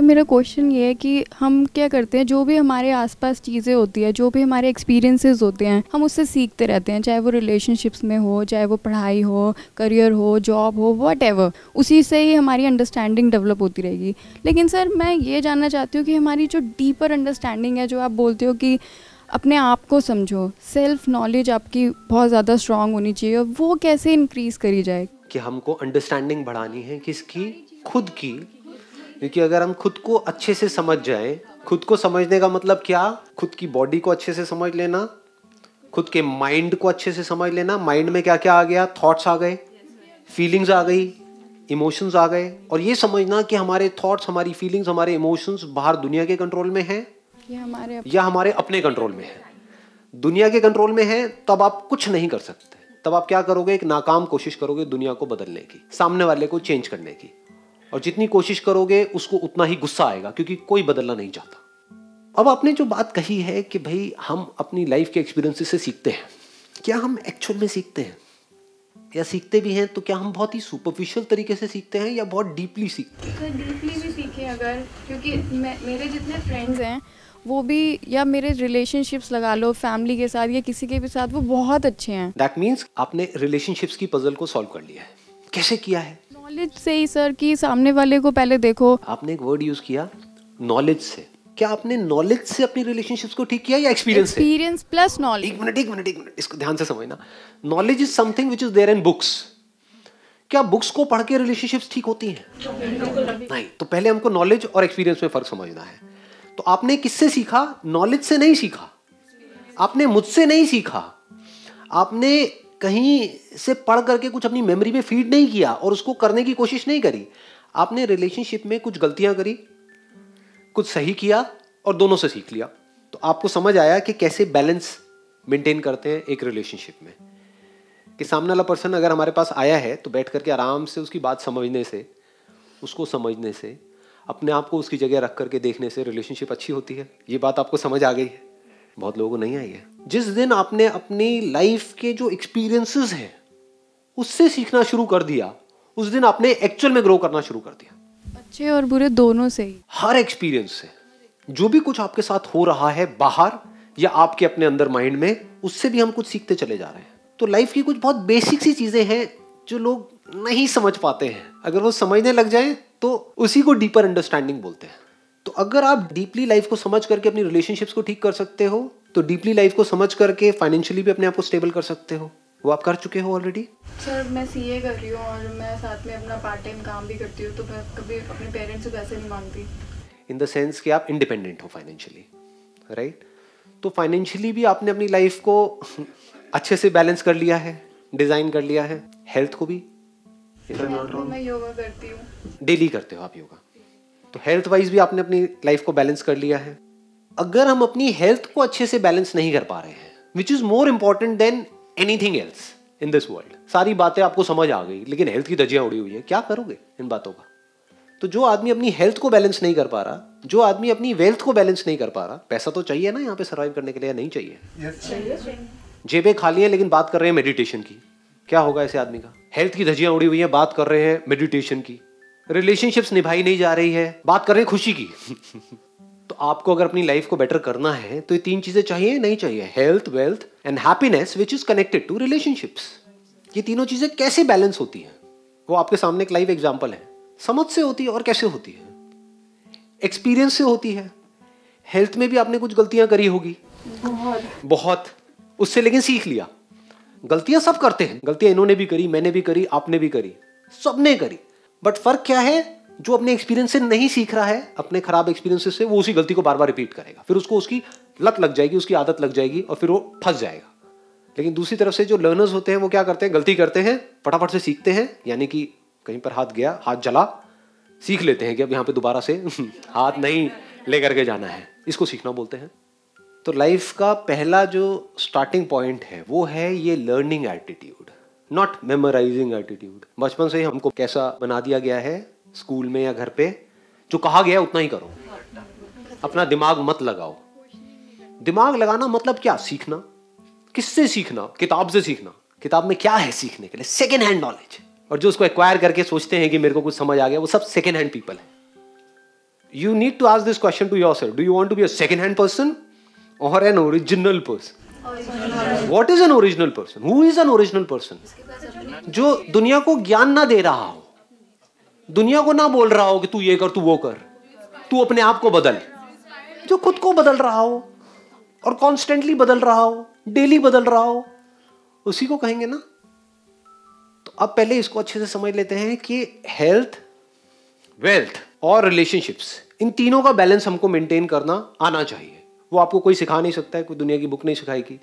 Sir मेरा question ये है कि हम क्या करते हैं? जो भी हमारे आसपास चीज़ें होती है, जो भी हमारे एक्सपीरियंसेस होते हैं, हम उससे सीखते रहते हैं, चाहे वो रिलेशनशिप्स में हो, चाहे वो पढ़ाई हो करियर हो जॉब हो वट उसी से ही हमारी अंडरस्टैंडिंग डेवलप होती रहेगी। लेकिन सर, मैं ये जानना चाहती हूँ कि हमारी जो डीपर अंडरस्टैंडिंग है, जो आप बोलते हो कि अपने आप को समझो सेल्फ नॉलेज आपकी बहुत ज़्यादा स्ट्रांग होनी चाहिए और वो कैसे इंक्रीज़ करी जाए? कि हमको अंडरस्टैंडिंग बढ़ानी है किसकी? खुद की। क्योंकि अगर हम खुद को अच्छे से समझ जाए खुद को समझने का मतलब क्या? खुद की बॉडी को अच्छे से समझ लेना खुद के माइंड को अच्छे से समझ लेना। माइंड में क्या क्या आ गया? थॉट्स आ गए फीलिंग्स आ गई इमोशंस आ गए। और ये समझना कि हमारे थॉट्स हमारी फीलिंग्स हमारे इमोशंस बाहर दुनिया के कंट्रोल में हैं या हमारे या हमारे अपने कंट्रोल में है। दुनिया के कंट्रोल में है तब आप कुछ नहीं कर सकते। तब आप क्या करोगे? एक नाकाम कोशिश करोगे दुनिया को बदलने की सामने वाले को चेंज करने की। और जितनी कोशिश करोगे उसको उतना ही गुस्सा आएगा क्योंकि कोई बदलना नहीं चाहता। अब आपने जो बात कही है कि भाई हम अपनी लाइफ के एक्सपीरियंसेस से सीखते हैं। क्या हम एक्चुअल में सीखते हैं? या सीखते भी हैं तो क्या हम बहुत ही सुपरफिशियल तरीके से सीखते हैं या बहुत डीपली सीखते हैं? डीपली भी सीखे अगर क्योंकि मेरे जितने फ्रेंड्स हैं वो भी या मेरे रिलेशनशिप्स लगा लो फैमिली के साथ या किसी के भी साथ वो बहुत अच्छे हैं। दैट मीन्स आपने रिलेशनशिप्स की पजल को सॉल्व कर लिया है। कैसे किया है? नॉलेज से ही सर कि सामने वाले को पहले देखो। आपने एक वर्ड यूज़ किया नॉलेज से। क्या आपने नॉलेज से अपनी रिलेशनशिप्स को ठीक किया या एक्सपीरियंस एक्सपीरियंस प्लस नॉलेज एक मिनट एक मिनट एक मिनट इसको ध्यान से समझना। Knowledge is something which is there in books क्या बुक्स को पढ़ के रिलेशनशिप्स ठीक होती हैं? नहीं तो पहले हमको नॉलेज और एक्सपीरियंस में फ़र्क समझना है। तो आपने किससे सीखा? नॉलेज से नहीं सीखा। आपने मुझसे नहीं सीखा। आपने कहीं से पढ़ करके कुछ अपनी मेमोरी में फ़ीड नहीं किया और उसको करने की कोशिश नहीं करी। आपने रिलेशनशिप में कुछ गलतियाँ करी, कुछ सही किया और दोनों से सीख लिया। तो आपको समझ आया कि कैसे बैलेंस मेंटेन करते हैं एक रिलेशनशिप में। कि सामने वाला पर्सन अगर हमारे पास आया है तो बैठ करके आराम से उसकी बात समझने से, उसको समझने से, अपने आप को उसकी जगह रख करके देखने से रिलेशनशिप अच्छी होती है। ये बात आपको समझ आ गई है। बहुत लोगों को नहीं आई है। जिस दिन आपने अपनी लाइफ के जो एक्सपीरियंसेस हैं उससे सीखना शुरू कर दिया उस दिन आपने एक्चुअल में ग्रो करना शुरू कर दिया। अच्छे और बुरे दोनों से ही। हर एक्सपीरियंस से जो भी कुछ आपके साथ हो रहा है बाहर या आपके अपने अंदर माइंड में उससे भी हम कुछ सीखते चले जा रहे हैं। तो लाइफ की कुछ बहुत बेसिक सी चीज़ें हैं जो लोग नहीं समझ पाते हैं। अगर वो समझने लग जाए तो उसी को डीपर अंडरस्टैंडिंग बोलते हैं। तो अगर आप डीपली लाइफ को समझ करके अपनी रिलेशनशिप्स को ठीक कर सकते हो तो डीपली लाइफ को समझ करके फाइनेंशियली भी अपने आप को स्टेबल कर सकते हो। वो आप कर चुके हो ऑलरेडी सर मैं सीए कर रही हूँ और मैं साथ में अपना पार्ट टाइम काम भी करती हूँ तो मैं कभी अपने पेरेंट्स से पैसे नहीं मांगती। इन द सेंस कि आप इंडिपेंडेंट हो फाइनेंशियली राइट तो फाइनेंशियली भी आपने अपनी लाइफ को अच्छे से बैलेंस कर लिया है डिज़ाइन कर लिया है हेल्थ को भी। मैं योगा करती हूँ। डेली करते हो आप योगा तो हेल्थ वाइज भी आपने अपनी लाइफ को बैलेंस कर लिया है। अगर हम अपनी हेल्थ को अच्छे से बैलेंस नहीं कर पा रहे हैं which is more important than anything else in this world सारी बातें आपको समझ आ गई लेकिन हेल्थ की दजियाँ उड़ी हुई है। क्या करोगे इन बातों का? तो जो आदमी अपनी हेल्थ को बैलेंस नहीं कर पा रहा जो आदमी अपनी वेल्थ को बैलेंस नहीं कर पा रहा पैसा तो चाहिए ना यहाँ पे सर्वाइव करने के लिए नहीं चाहिए? Yes. जेबें खाली है लेकिन बात कर रहे हैं मेडिटेशन की। क्या होगा ऐसे आदमी का? हेल्थ की धजियाँ उड़ी हुई है बात कर रहे हैं मेडिटेशन की। रिलेशनशिप्स निभाई नहीं जा रही है। बात कर रहे हैं खुशी की। तो आपको अगर अपनी लाइफ को बेटर करना है तो ये तीन चीज़ें चाहिए नहीं चाहिए? Health wealth and happiness which is connected to relationships ये तीनों चीज़ें कैसे बैलेंस होती हैं? वो आपके सामने एक लाइव एग्ज़ाम्पल है। समझ से होती है और कैसे होती है? एक्सपीरियंस से होती है। हेल्थ में भी आपने कुछ गलतियाँ करी होगी। बहुत। बहुत। उससे लेकिन सीख लिया। गलतियाँ सब करते हैं। गलतियाँ इन्होंने भी करी मैंने भी करी आपने भी करी। सबने करी। बट फ़र्क क्या है? जो अपने एक्सपीरियंस से नहीं सीख रहा है, अपने खराब एक्सपीरियंस से, वो उसी गलती को बार बार रिपीट करेगा। फिर उसको उसकी लत लग जाएगी, उसकी आदत लग जाएगी और फिर वो फंस जाएगा। लेकिन दूसरी तरफ़ से जो लर्नर्स होते हैं, वो क्या करते हैं? गलती करते हैं, फटाफट से सीखते हैं, यानी कि कहीं पर हाथ गया, हाथ जला, सीख लेते हैं कि अब यहाँ पे दोबारा से हाथ नहीं लेकर के जाना है। इसको सीखना बोलते हैं। तो लाइफ का पहला जो स्टार्टिंग पॉइंट है, वो है ये learning attitude not memorising attitude बचपन से ही हमको कैसा बना दिया गया है, स्कूल में या घर पे, जो कहा गया उतना ही करो। अपना दिमाग मत लगाओ। दिमाग लगाना मतलब क्या? सीखना। किससे सीखना? किताब से सीखना। किताब में क्या है सीखने के लिए? सेकेंड हैंड नॉलेज और जो उसको एक्वायर करके सोचते हैं कि मेरे को कुछ समझ आ गया, वो सब सेकेंड हैंड पीपल है। You need to ask this question to yourself. Do you want to be a second hand person or an original person? What is an original person who is an original person जो दुनिया को ज्ञान ना दे रहा हो। दुनिया को ना बोल रहा हो कि तू ये कर, तू वो कर। तू अपने आप को बदल। जो खुद को बदल रहा हो और कॉन्स्टेंटली बदल रहा हो डेली बदल रहा हो, उसी को कहेंगे ना। तो अब पहले इसको अच्छे से समझ लेते हैं कि हेल्थ वेल्थ और रिलेशनशिप्स इन तीनों का बैलेंस हमको मेंटेन करना आना चाहिए। वो आपको कोई सिखा नहीं सकता है, कोई दुनिया की बुक नहीं सिखाएगी।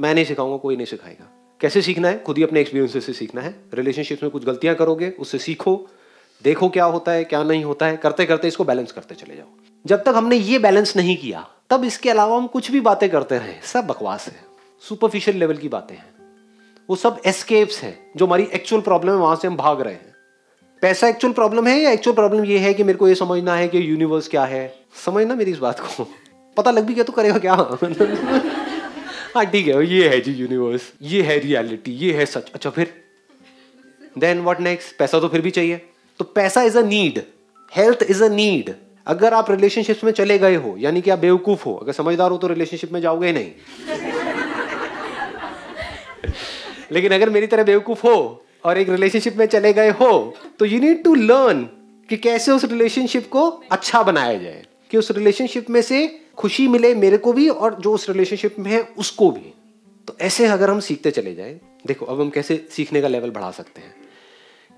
मैं नहीं सिखाऊँगा, कोई नहीं सिखाएगा। कैसे सीखना है? खुद ही अपने एक्सपीरियंस से सीखना है। रिलेशनशिप में कुछ गलतियाँ करोगे, उससे सीखो। देखो क्या होता है, क्या नहीं होता है। करते करते इसको बैलेंस करते चले जाओ। जब तक हमने ये बैलेंस नहीं किया, तब इसके अलावा हम कुछ भी बातें करते रहे। सब बकवास है। सुपरफिशियल लेवल की बातें हैं। वो सब एस्केप्स हैं, जो हमारी एक्चुअल प्रॉब्लम है, वहाँ से हम भाग रहे हैं। पैसा एक्चुअल प्रॉब्लम है या एक्चुअल प्रॉब्लम ये है कि मेरे को ये समझना है कि यूनिवर्स क्या है? समझना मेरी इस बात को। पता लग भी क्या तो करेगा क्या? हाँ ठीक है, ये है जी यूनिवर्स ये है रियलिटी ये है सच। अच्छा फिर? देन व्हाट नेक्स्ट पैसा तो फिर भी चाहिए। तो पैसा is a need health is a need अगर आप रिलेशनशिप में चले गए हो, यानी कि आप बेवकूफ़ हो, अगर समझदार हो तो रिलेशनशिप में जाओगे नहीं। लेकिन अगर मेरी तरह बेवकूफ़ हो और एक रिलेशनशिप में चले गए हो तो यू नीड टू लर्न कि कैसे उस रिलेशनशिप को अच्छा बनाया जाए। कि उस रिलेशनशिप में से खुशी मिले मेरे को भी और जो उस रिलेशनशिप में है, उसको भी। तो ऐसे अगर हम सीखते चले जाए, देखो, अब हम कैसे सीखने का लेवल बढ़ा सकते हैं।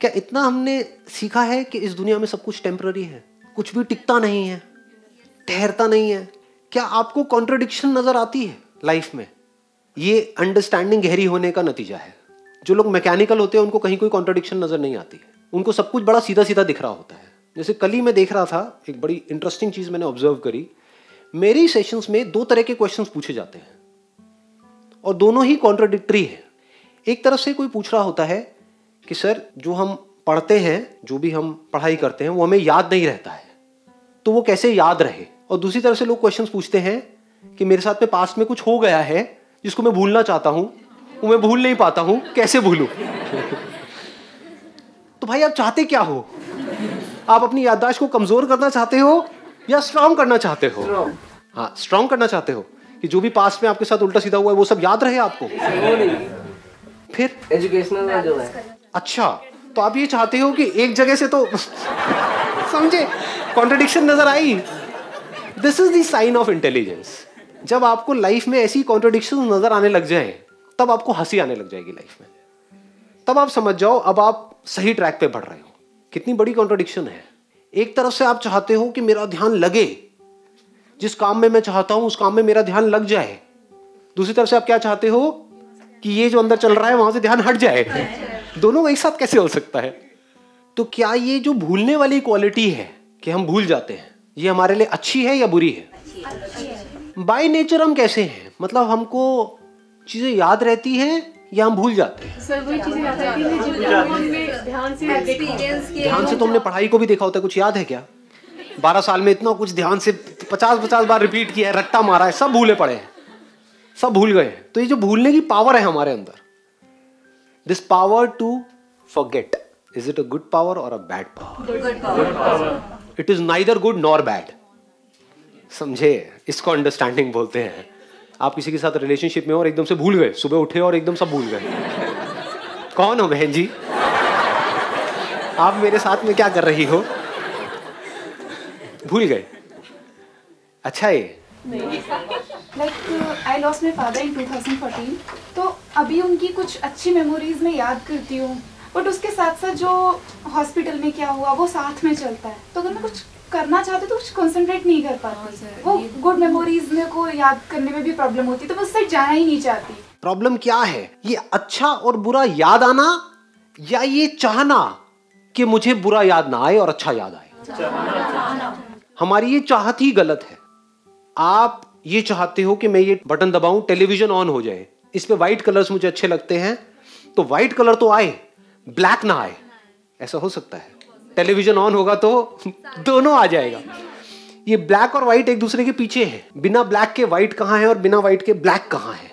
क्या इतना हमने सीखा है कि इस दुनिया में सब कुछ टेम्प्ररी है? कुछ भी टिकता नहीं है, ठहरता नहीं है। क्या आपको कॉन्ट्रोडिक्शन नज़र आती है लाइफ में? ये अंडरस्टैंडिंग गहरी होने का नतीजा है। जो लोग मैकेनिकल होते हैं, उनको कहीं कोई कॉन्ट्रोडिक्शन नज़र नहीं आती उनको सब कुछ बड़ा सीधा सीधा दिख रहा होता है। जैसे कल ही मैं देख रहा था, एक बड़ी इंटरेस्टिंग चीज़ मैंने ऑब्ज़र्व करी। मेरी सेशंस में दो तरह के क्वेश्चंस पूछे जाते हैं। और दोनों ही कॉन्ट्रोडिक्टरी है। एक तरफ़ से कोई पूछ रहा होता है कि, सर, जो हम पढ़ते हैं, जो भी हम पढ़ाई करते हैं, वो हमें याद नहीं रहता है। तो वो कैसे याद रहे? और दूसरी तरफ़ से लोग क्वेश्चंस पूछते हैं कि, मेरे साथ में पास्ट में कुछ हो गया है, जिसको मैं भूलना चाहता हूँ, वो मैं भूल नहीं पाता हूँ, कैसे भूलू? तो भाई, आप चाहते क्या हो? आप अपनी याददाश्त को कमज़ोर करना चाहते हो? या स्ट्रांग करना चाहते हो? हाँ स्ट्रांग करना चाहते हो कि जो भी पास में आपके साथ उल्टा सीधा हुआ है वो सब याद रहे आपको? फिर? एजुकेशनल जो है। अच्छा तो आप ये चाहते हो कि एक जगह से तो समझे कॉन्ट्रडिक्शन नज़र आई। This is the sign of intelligence जब आपको लाइफ में ऐसी कॉन्ट्रोडिक्शन नज़र आने लग जाए तब आपको हँसी आने लग जाएगी लाइफ में। तब आप समझ जाओ अब आप सही ट्रैक पे बढ़ रहे हो। कितनी बड़ी कॉन्ट्रोडिक्शन है। एक तरफ़ से आप चाहते हो कि मेरा ध्यान लगे। जिस काम में मैं चाहता हूँ, उस काम में मेरा ध्यान लग जाए। दूसरी तरफ़ से आप क्या चाहते हो कि ये जो अंदर चल रहा है, वहाँ से ध्यान हट जाए। दोनों एक साथ कैसे हो सकता है? तो क्या ये जो भूलने वाली क्वालिटी है कि हम भूल जाते हैं, ये हमारे लिए अच्छी है या बुरी है? बाय नेचर हम कैसे हैं? मतलब हमको चीज़ें याद रहती हैं या हम भूल जाते हैं। सर वही चीज़ें याद रहती हैं जो हम में ध्यान से देखा। ध्यान से तो हमने पढ़ाई को भी देखा होता है कुछ याद है क्या? बारह साल में इतना कुछ ध्यान से पचास पचास बार रिपीट किया है रट्टा मारा है सब भूले पड़े हैं। सब भूल गए तो ये जो भूलने की पावर है हमारे अंदर this power to forget is it a good power और a bad power it is neither good nor bad समझे? इसको अंडरस्टैंडिंग बोलते हैं। आप किसी के साथ रिलेशनशिप में हो और एकदम से भूल गए, सुबह उठे और एकदम सब भूल गए। कौन हो बहन जी? आप मेरे साथ में क्या कर रही हो? भूल गए। अच्छा ये। Like I lost my father in 2014 तो अभी उनकी कुछ अच्छी मेमोरीज में याद करती हूँ बट उसके साथ साथ जो हॉस्पिटल में क्या हुआ, वो साथ में चलता है। तो अगर मैं कुछ करना चाहते तो कुछ कंसंट्रेट नहीं कर पाती। वो गुड मेमोरीज में को याद करने में भी प्रॉब्लम होती तो मैं उससे जाना ही नहीं चाहती। प्रॉब्लम क्या है? ये अच्छा और बुरा याद आना या ये चाहना कि मुझे बुरा याद ना आए और अच्छा याद आए? हमारी ये चाहत ही गलत है। आप ये चाहते हो कि मैं ये बटन दबाऊं टेलीविज़न ऑन हो जाए। इस पे व्हाइट कलर्स मुझे अच्छे लगते हैं तो व्हाइट कलर तो आए ब्लैक ना आए। ऐसा हो सकता है। टेलीविज़न ऑन होगा तो दोनों आ जाएगा। ये ब्लैक और व्हाइट एक दूसरे के पीछे है। बिना ब्लैक के व्हाइट कहाँ है और बिना व्हाइट के ब्लैक कहाँ है?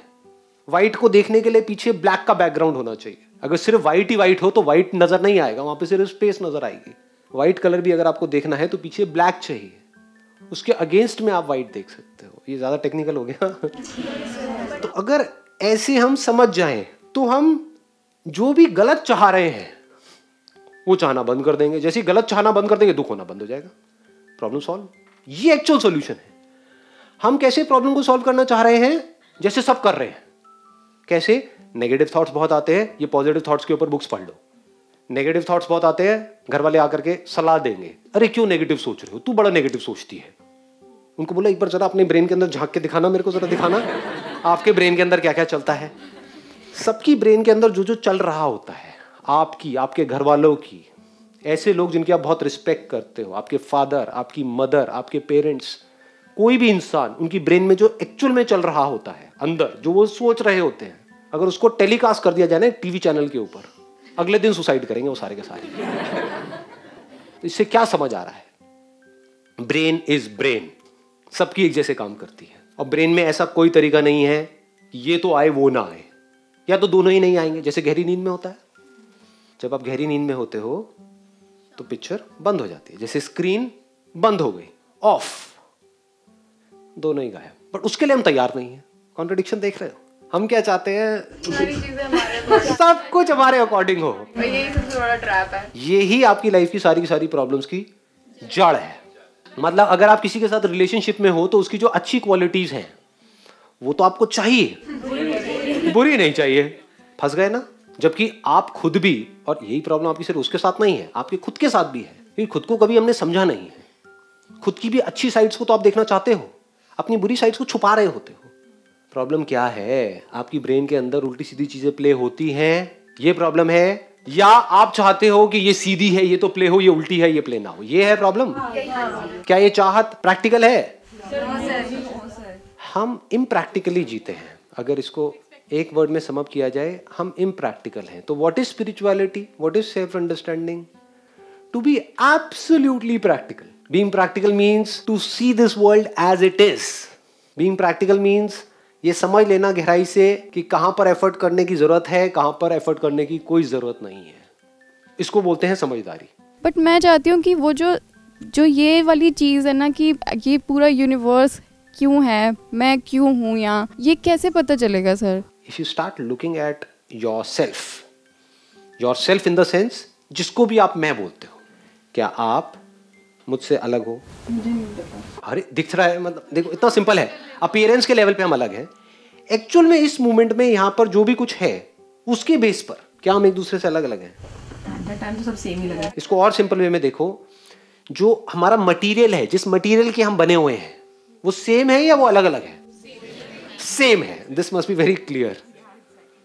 व्हाइट को देखने के लिए पीछे ब्लैक का बैकग्राउंड होना चाहिए। अगर सिर्फ़ व्हाइट ही व्हाइट हो तो व्हाइट नज़र नहीं आएगा, वहाँ पे सिर्फ़ स्पेस नज़र आएगी। व्हाइट कलर भी अगर आपको देखना है तो पीछे ब्लैक चाहिए। उसके अगेंस्ट में आप वाइट देख सकते हो। ये ज़्यादा टेक्निकल हो गया। तो अगर ऐसे हम समझ जाएँ तो हम जो भी गलत चाह रहे हैं वो चाहना बंद कर देंगे। जैसे गलत चाहना बंद कर देंगे, दुख होना बंद हो जाएगा। प्रॉब्लम सॉल्व ये एक्चुअल सॉल्यूशन है। हम कैसे प्रॉब्लम को सॉल्व करना चाह रहे हैं? जैसे सब कर रहे हैं। कैसे? नेगेटिव थॉट्स बहुत आते हैं। ये पॉजिटिव थॉट्स के ऊपर बुक्स पढ़ लो। नेगेटिव थॉट्स बहुत आते हैं। घर वाले आकर के सलाह देंगे। अरे, क्यों नेगेटिव सोच रहे हो? तू बड़ा नेगेटिव सोचती है। उनको बोला, एक बार जरा अपने ब्रेन के अंदर झाँक के दिखाना, मेरे को जरा दिखाना। आपके ब्रेन के अंदर क्या क्या चलता है? सबकी ब्रेन के अंदर जो जो चल रहा होता है आपकी, आपके घर वालों की। ऐसे लोग जिनकी आप बहुत रिस्पेक्ट करते हो, आपके फादर आपकी मदर आपके पेरेंट्स कोई भी इंसान उनकी ब्रेन में जो एक्चुअल में चल रहा होता है, अंदर, जो वो सोच रहे होते हैं, अगर उसको टेलीकास्ट कर दिया जाए ना टीवी चैनल के ऊपर, अगले दिन सुसाइड करेंगे वो सारे के सारे। तो इससे क्या समझ आ रहा है? ब्रेन इज़ ब्रेन सबकी एक जैसे काम करती है। और ब्रेन में ऐसा कोई तरीका नहीं है, ये तो आए, वो ना आए। या तो दोनों ही नहीं आएँगे, जैसे गहरी नींद में होता है। जब आप गहरी नींद में होते हो तो पिक्चर बंद हो जाती है। जैसे स्क्रीन बंद हो गई ऑफ़ दोनों ही गायब। बट उसके लिए हम तैयार नहीं है। कॉन्ट्रडिक्शन देख रहे हो? हम क्या चाहते हैं? सब कुछ हमारे अकॉर्डिंग हो। यही सबसे बड़ा ट्रैप है। यही आपकी लाइफ की सारी की सारी प्रॉब्लम्स की जड़ है। मतलब अगर आप किसी के साथ रिलेशनशिप में हो तो उसकी जो अच्छी क्वालिटीज हैं वो तो आपको चाहिए। बुरी नहीं चाहिए। फंस गए ना? जबकि आप खुद भी और यही प्रॉब्लम आपकी सिर्फ़ उसके साथ नहीं है आपके खुद के साथ भी है। क्योंकि खुद को कभी हमने समझा नहीं है। खुद की भी अच्छी साइड्स को तो आप देखना चाहते हो अपनी बुरी साइड्स को छुपा रहे होते हो। प्रॉब्लम क्या है? आपकी ब्रेन के अंदर उल्टी सीधी चीज़ें प्ले होती हैं। ये प्रॉब्लम है या आप चाहते हो कि ये सीधी है ये तो प्ले हो ये उल्टी है ये प्ले ना हो। ये है प्रॉब्लम क्या ये चाहत प्रैक्टिकल है? हम इम्प्रैक्टिकली जीते हैं। अगर इसको एक वर्ड में समअप किया जाए, हम इम्प्रैक्टिकल हैं। तो what is spirituality what is self understanding to be absolutely practical being practical means to see this world as it is being practical means ये समझ लेना गहराई से कि कहाँ पर एफर्ट करने की ज़रूरत है, कहाँ पर एफर्ट करने की कोई ज़रूरत नहीं है। इसको बोलते हैं समझदारी। बट मैं चाहती हूँ कि वो जो जो ये वाली चीज़ है ना कि ये पूरा यूनिवर्स क्यों है, मैं क्यों हूँ यहाँ, ये कैसे पता चलेगा sir if you start looking at yourself yourself in the sense जिसको भी आप मैं बोलते हो क्या आप मुझसे अलग हो? अरे दिख रहा है मतलब देखो इतना सिंपल है। अपियरेंस के लेवल पे हम अलग हैं। एक्चुअल में इस मोमेंट में यहाँ पर जो भी कुछ है उसके बेस पर क्या हम एक दूसरे से अलग अलग हैं तो सब सेम ही लगा इसको और सिंपल वे में देखो जो हमारा मटेरियल है जिस मटेरियल के हम बने हुए हैं वो सेम है या वो अलग अलग है? सेम है. This must be very clear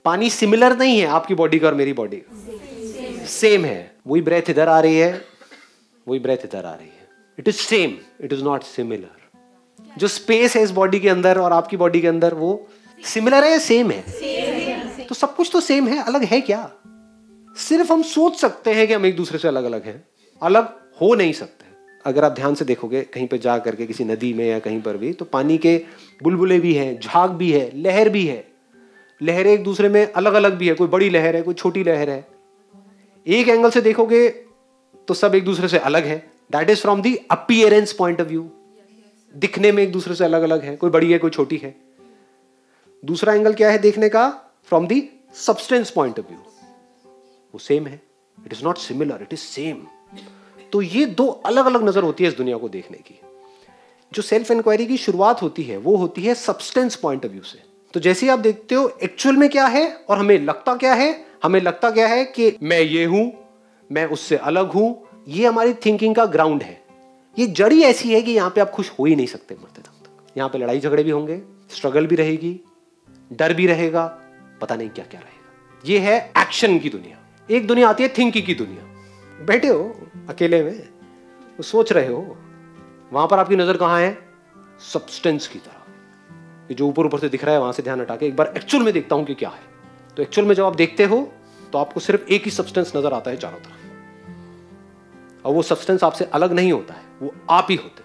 पानी सिमिलर नहीं है आपकी बॉडी का और मेरी बॉडी का. सेम है. वही ब्रेथ इधर आ रही है, वही ब्रेथ इधर आ रही है. It is same it is not similar जो स्पेस है इस बॉडी के अंदर और आपकी बॉडी के अंदर, वो सिमिलर है सेम है? तो सब कुछ तो सेम है. अलग है क्या? सिर्फ़ हम सोच सकते हैं कि हम एक दूसरे से अलग अलग हैं. अलग हो नहीं सकते. अगर आप ध्यान से देखोगे, कहीं पर जा करके किसी नदी में या कहीं पर भी तो पानी के बुलबुले भी हैं, झाग भी है, लहर भी है। लहरें एक दूसरे में अलग अलग भी है, कोई बड़ी लहर है, कोई छोटी लहर है। एक एंगल से देखोगे तो सब एक दूसरे से अलग है। That is from the appearance point of view दिखने में एक दूसरे से अलग अलग है, कोई बड़ी है, कोई छोटी है। दूसरा एंगल क्या है देखने का? From the substance point of view वो सेम है। It is not similar it is same तो ये दो अलग अलग नज़र होती है इस दुनिया को देखने की। जो सेल्फ इंक्वायरी की शुरुआत होती है, वो होती है सब्सटेंस पॉइंट ऑफ़ व्यू से। तो जैसे आप देखते हो एक्चुअल में क्या है और हमें लगता क्या है, हमें लगता क्या है कि मैं ये हूँ, मैं उससे अलग हूँ, ये हमारी थिंकिंग का ग्राउंड है। ये जड़ी ऐसी है कि यहाँ पे आप खुश हो ही नहीं सकते मरते तक। यहाँ पे लड़ाई झगड़े भी होंगे स्ट्रगल भी रहेगी, डर भी रहेगा, पता नहीं क्या क्या रहेगा। ये है एक्शन की दुनिया। एक दुनिया आती है थिंकिंग की दुनिया। बैठे हो, अकेले में वो सोच रहे हो, वहाँ पर आपकी नज़र कहाँ है? सब्सटेंस की तरह। कि जो ऊपर ऊपर से दिख रहा है, वहाँ से ध्यान हटा के एक बार एक्चुअल में देखता हूँ कि क्या है। तो एक्चुअल में जब आप देखते हो तो आपको सिर्फ़ एक ही सब्सटेंस नज़र आता है चारों तरफ़। और वो सब्सटेंस आपसे अलग नहीं होता है, वो आप ही होते